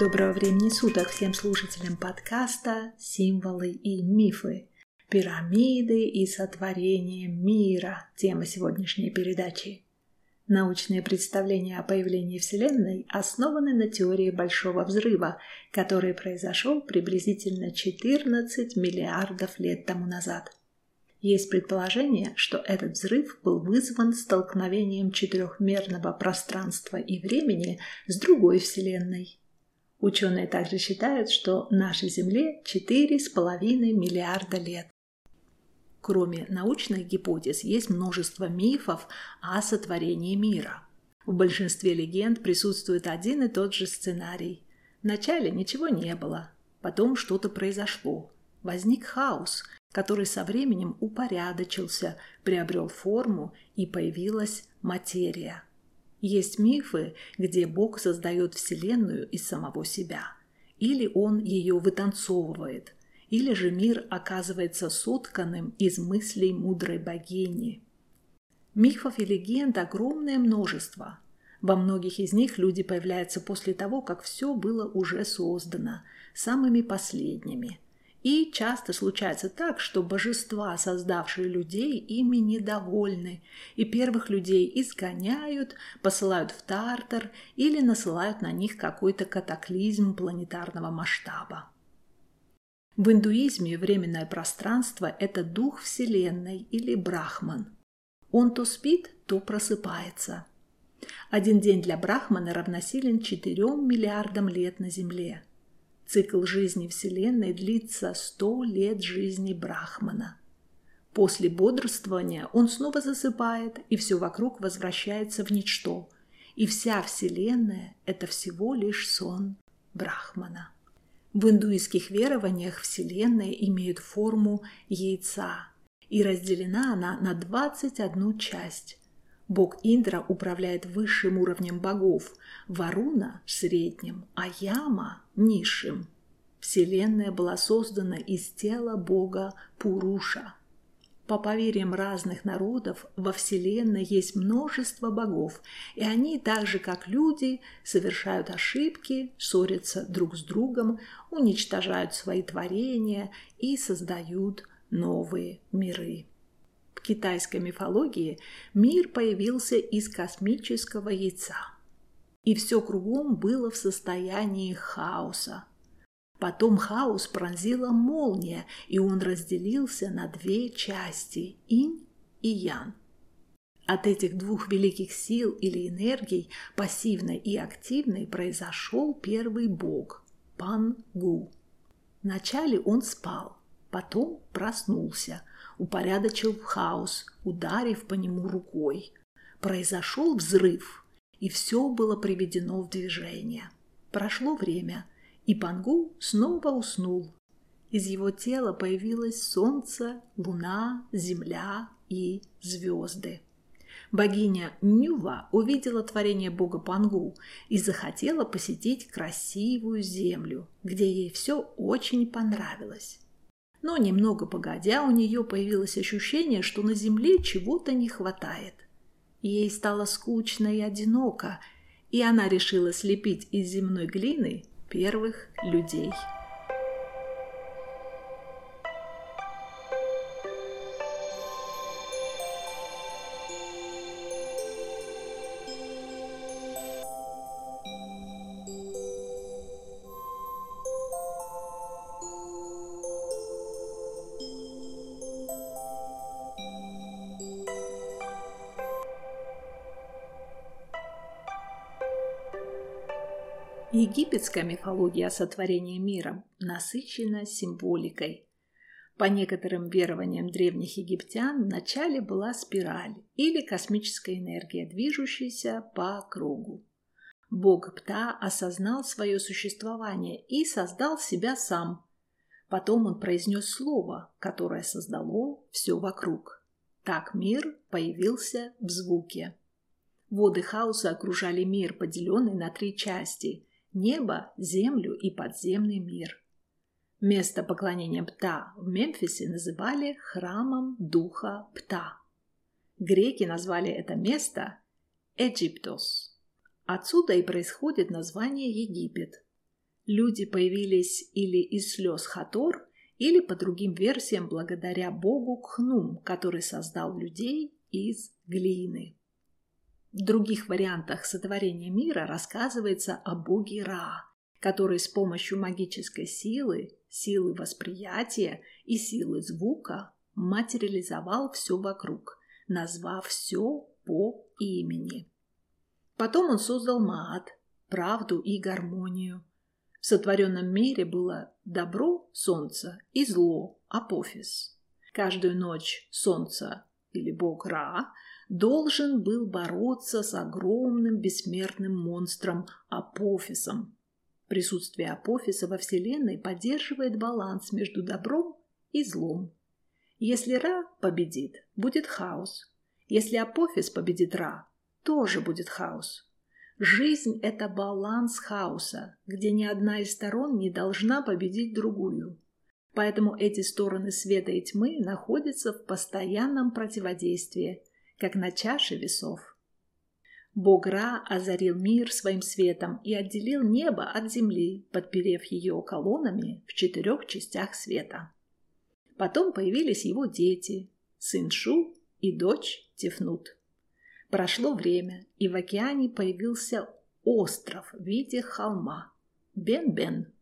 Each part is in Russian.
Доброго времени суток всем слушателям подкаста «Символы и мифы. Пирамиды и сотворение мира» – тема сегодняшней передачи. Научные представления о появлении Вселенной основаны на теории Большого Взрыва, который произошел приблизительно 14 миллиардов лет тому назад. Есть предположение, что этот взрыв был вызван столкновением четырехмерного пространства и времени с другой Вселенной – Ученые также считают, что нашей Земле 4,5 миллиарда лет. Кроме научных гипотез, есть множество мифов о сотворении мира. В большинстве легенд присутствует один и тот же сценарий. Вначале ничего не было, потом что-то произошло. Возник хаос, который со временем упорядочился, приобрел форму и появилась материя – есть мифы, где Бог создает Вселенную из самого себя. Или он ее вытанцовывает, или же мир оказывается сотканным из мыслей мудрой богини. Мифов и легенд огромное множество. Во многих из них люди появляются после того, как все было уже создано, самыми последними – и часто случается так, что божества, создавшие людей, ими недовольны, и первых людей изгоняют, посылают в Тартар или насылают на них какой-то катаклизм планетарного масштаба. В индуизме временное пространство – это дух Вселенной или Брахман. Он то спит, то просыпается. Один день для Брахмана равносилен 4 миллиардам лет на Земле – Цикл жизни Вселенной длится сто лет жизни Брахмана. После бодрствования он снова засыпает, и все вокруг возвращается в ничто. И вся Вселенная – это всего лишь сон Брахмана. В индуистских верованиях Вселенная имеет форму яйца, и разделена она на 21 часть. Бог Индра управляет высшим уровнем богов, Варуна – средним, а Яма – низшим. Вселенная была создана из тела бога Пуруша. По поверьям разных народов, во Вселенной есть множество богов, и они, так же как люди, совершают ошибки, ссорятся друг с другом, уничтожают свои творения и создают новые миры китайской мифологии мир появился из космического яйца. И все кругом было в состоянии хаоса. Потом хаос пронзила молния, и он разделился на две части – инь и ян. От этих двух великих сил или энергий, пассивной и активной, произошел первый бог – Пан-Гу. Вначале он спал, потом проснулся – упорядочил хаос, ударив по нему рукой. Произошел взрыв, и все было приведено в движение. Прошло время, и Пангу снова уснул. Из его тела появилось солнце, луна, земля и звезды. Богиня Нюва увидела творение бога Пангу и захотела посетить красивую землю, где ей все очень понравилось. Но немного погодя, у нее появилось ощущение, что на земле чего-то не хватает. Ей стало скучно и одиноко, и она решила слепить из земной глины первых людей. Египетская мифология о сотворении мира насыщена символикой. По некоторым верованиям древних египтян в начале была спираль или космическая энергия, движущаяся по кругу. Бог Пта осознал свое существование и создал себя сам. Потом он произнес слово, которое создало все вокруг. Так мир появился в звуке. Воды хаоса окружали мир, поделенный на три части небо, землю и подземный мир. Место поклонения Пта в Мемфисе называли храмом духа Пта. Греки назвали это место Эджиптос. Отсюда и происходит название Египет. Люди появились или из слез Хатор, или, по другим версиям, благодаря богу Кхнум, который создал людей из глины. В других вариантах сотворения мира рассказывается о боге Ра, который с помощью магической силы, силы восприятия и силы звука материализовал все вокруг, назвав все по имени. Потом он создал Маат, правду и гармонию. В сотворенном мире было добро, солнце, и зло, апофис. Каждую ночь солнце или бог Ра должен был бороться с огромным бессмертным монстром Апофисом. Присутствие Апофиса во Вселенной поддерживает баланс между добром и злом. Если Ра победит, будет хаос. Если Апофис победит Ра, тоже будет хаос. Жизнь – это баланс хаоса, где ни одна из сторон не должна победить другую. Поэтому эти стороны света и тьмы находятся в постоянном противодействии – как на чаше весов. Бог Ра озарил мир своим светом и отделил небо от земли, подперев ее колоннами в четырех частях света. Потом появились его дети, сын Шу и дочь Тефнут. Прошло время, и в океане появился остров в виде холма – Бен-Бен.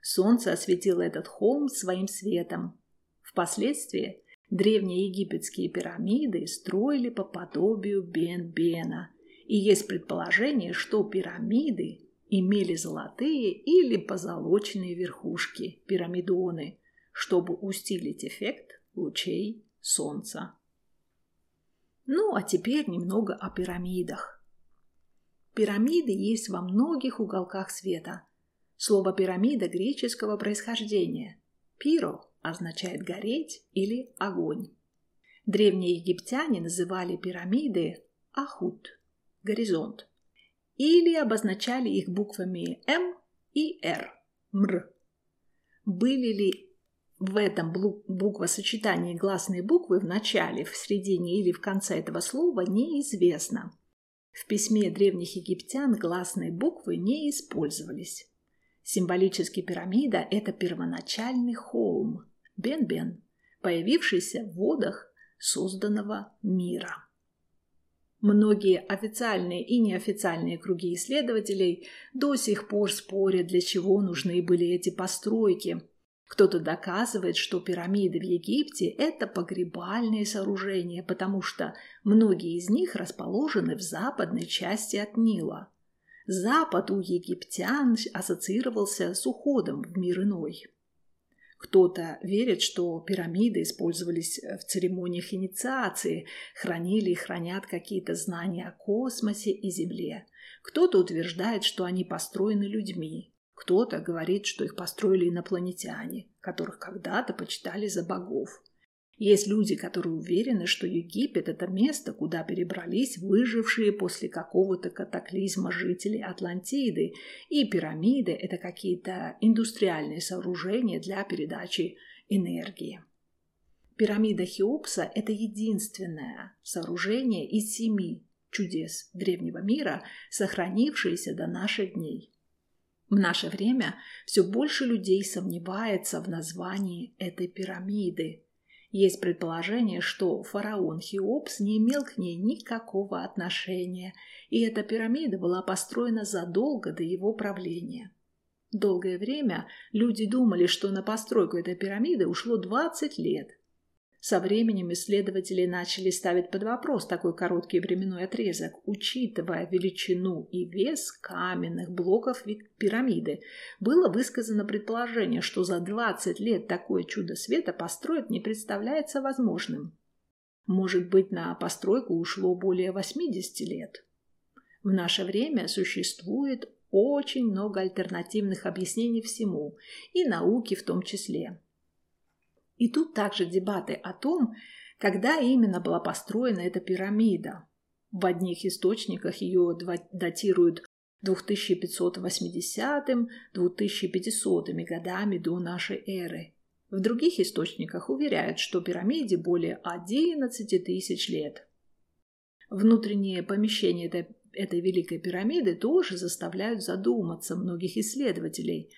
Солнце осветило этот холм своим светом. Впоследствии Древние египетские пирамиды строили по подобию Бен-Бена, и есть предположение, что пирамиды имели золотые или позолоченные верхушки, пирамидоны, чтобы усилить эффект лучей солнца. Ну, а теперь немного о пирамидах. Пирамиды есть во многих уголках света. Слово «пирамида» греческого происхождения. «Пиро» означает гореть или огонь. Древние египтяне называли пирамиды Ахут – горизонт, или обозначали их буквами М и Р – МР. Были ли в этом буквосочетании гласные буквы в начале, в середине или в конце этого слова, неизвестно. В письме древних египтян гласные буквы не использовались. Символически пирамида – это первоначальный холм, Бен-Бен, появившийся в водах созданного мира. Многие официальные и неофициальные круги исследователей до сих пор спорят, для чего нужны были эти постройки. Кто-то доказывает, что пирамиды в Египте – это погребальные сооружения, потому что многие из них расположены в западной части от Нила. Запад у египтян ассоциировался с уходом в мир иной. Кто-то верит, что пирамиды использовались э, в церемониях инициации, хранили и хранят какие-то знания о космосе и Земле. Кто-то утверждает, что они построены людьми. Кто-то говорит, что их построили инопланетяне, которых когда-то почитали за богов. Есть люди, которые уверены, что Египет – это место, куда перебрались выжившие после какого-то катаклизма жители Атлантиды, и пирамиды – это какие-то индустриальные сооружения для передачи энергии. Пирамида Хеопса – это единственное сооружение из семи чудес древнего мира, сохранившееся до наших дней. В наше время все больше людей сомневается в названии этой пирамиды – есть предположение, что фараон Хеопс не имел к ней никакого отношения, и эта пирамида была построена задолго до его правления. Долгое время люди думали, что на постройку этой пирамиды ушло 20 лет, со временем исследователи начали ставить под вопрос такой короткий временной отрезок, учитывая величину и вес каменных блоков пирамиды. Было высказано предположение, что за 20 лет такое чудо света построить не представляется возможным. Может быть, на постройку ушло более 80 лет. В наше время существует очень много альтернативных объяснений всему, и науки в том числе. И тут также дебаты о том, когда именно была построена эта пирамида. В одних источниках ее датируют 2580-2500 годами до нашей эры. В других источниках уверяют, что пирамиде более 11 тысяч лет. Внутреннее помещение этой, этой великой пирамиды тоже заставляют задуматься многих исследователей.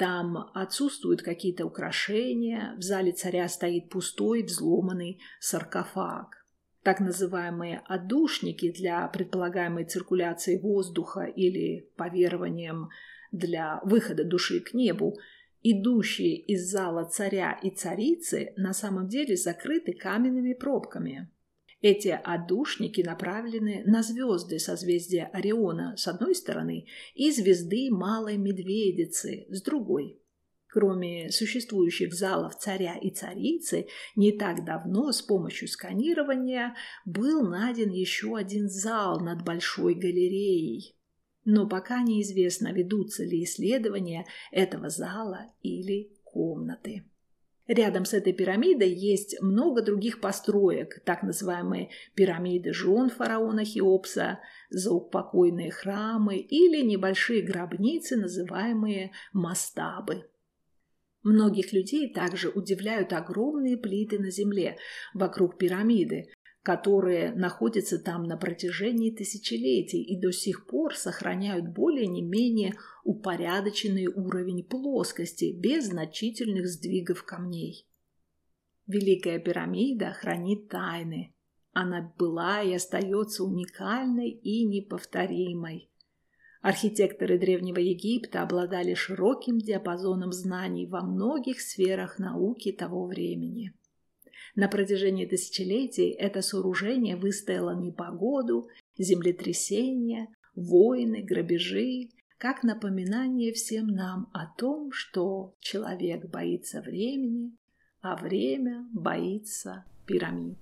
Там отсутствуют какие-то украшения, в зале царя стоит пустой взломанный саркофаг. Так называемые отдушники для предполагаемой циркуляции воздуха или, по верованиям, для выхода души к небу, идущие из зала царя и царицы, на самом деле закрыты каменными пробками. Эти отдушники направлены на звезды созвездия Ориона с одной стороны и звезды Малой Медведицы с другой. Кроме существующих залов царя и царицы, не так давно с помощью сканирования был найден еще один зал над большой галереей. Но пока неизвестно, ведутся ли исследования этого зала или комнаты. Рядом с этой пирамидой есть много других построек, так называемые пирамиды жен фараона Хеопса, заупокойные храмы или небольшие гробницы, называемые мастабы. Многих людей также удивляют огромные плиты на земле вокруг пирамиды, которые находятся там на протяжении тысячелетий и до сих пор сохраняют более не менее упорядоченный уровень плоскости без значительных сдвигов камней. Великая пирамида хранит тайны. Она была и остается уникальной и неповторимой. Архитекторы Древнего Египта обладали широким диапазоном знаний во многих сферах науки того времени. На протяжении тысячелетий это сооружение выстояло непогоду, землетрясения, войны, грабежи, как напоминание всем нам о том, что человек боится времени, а время боится пирамид.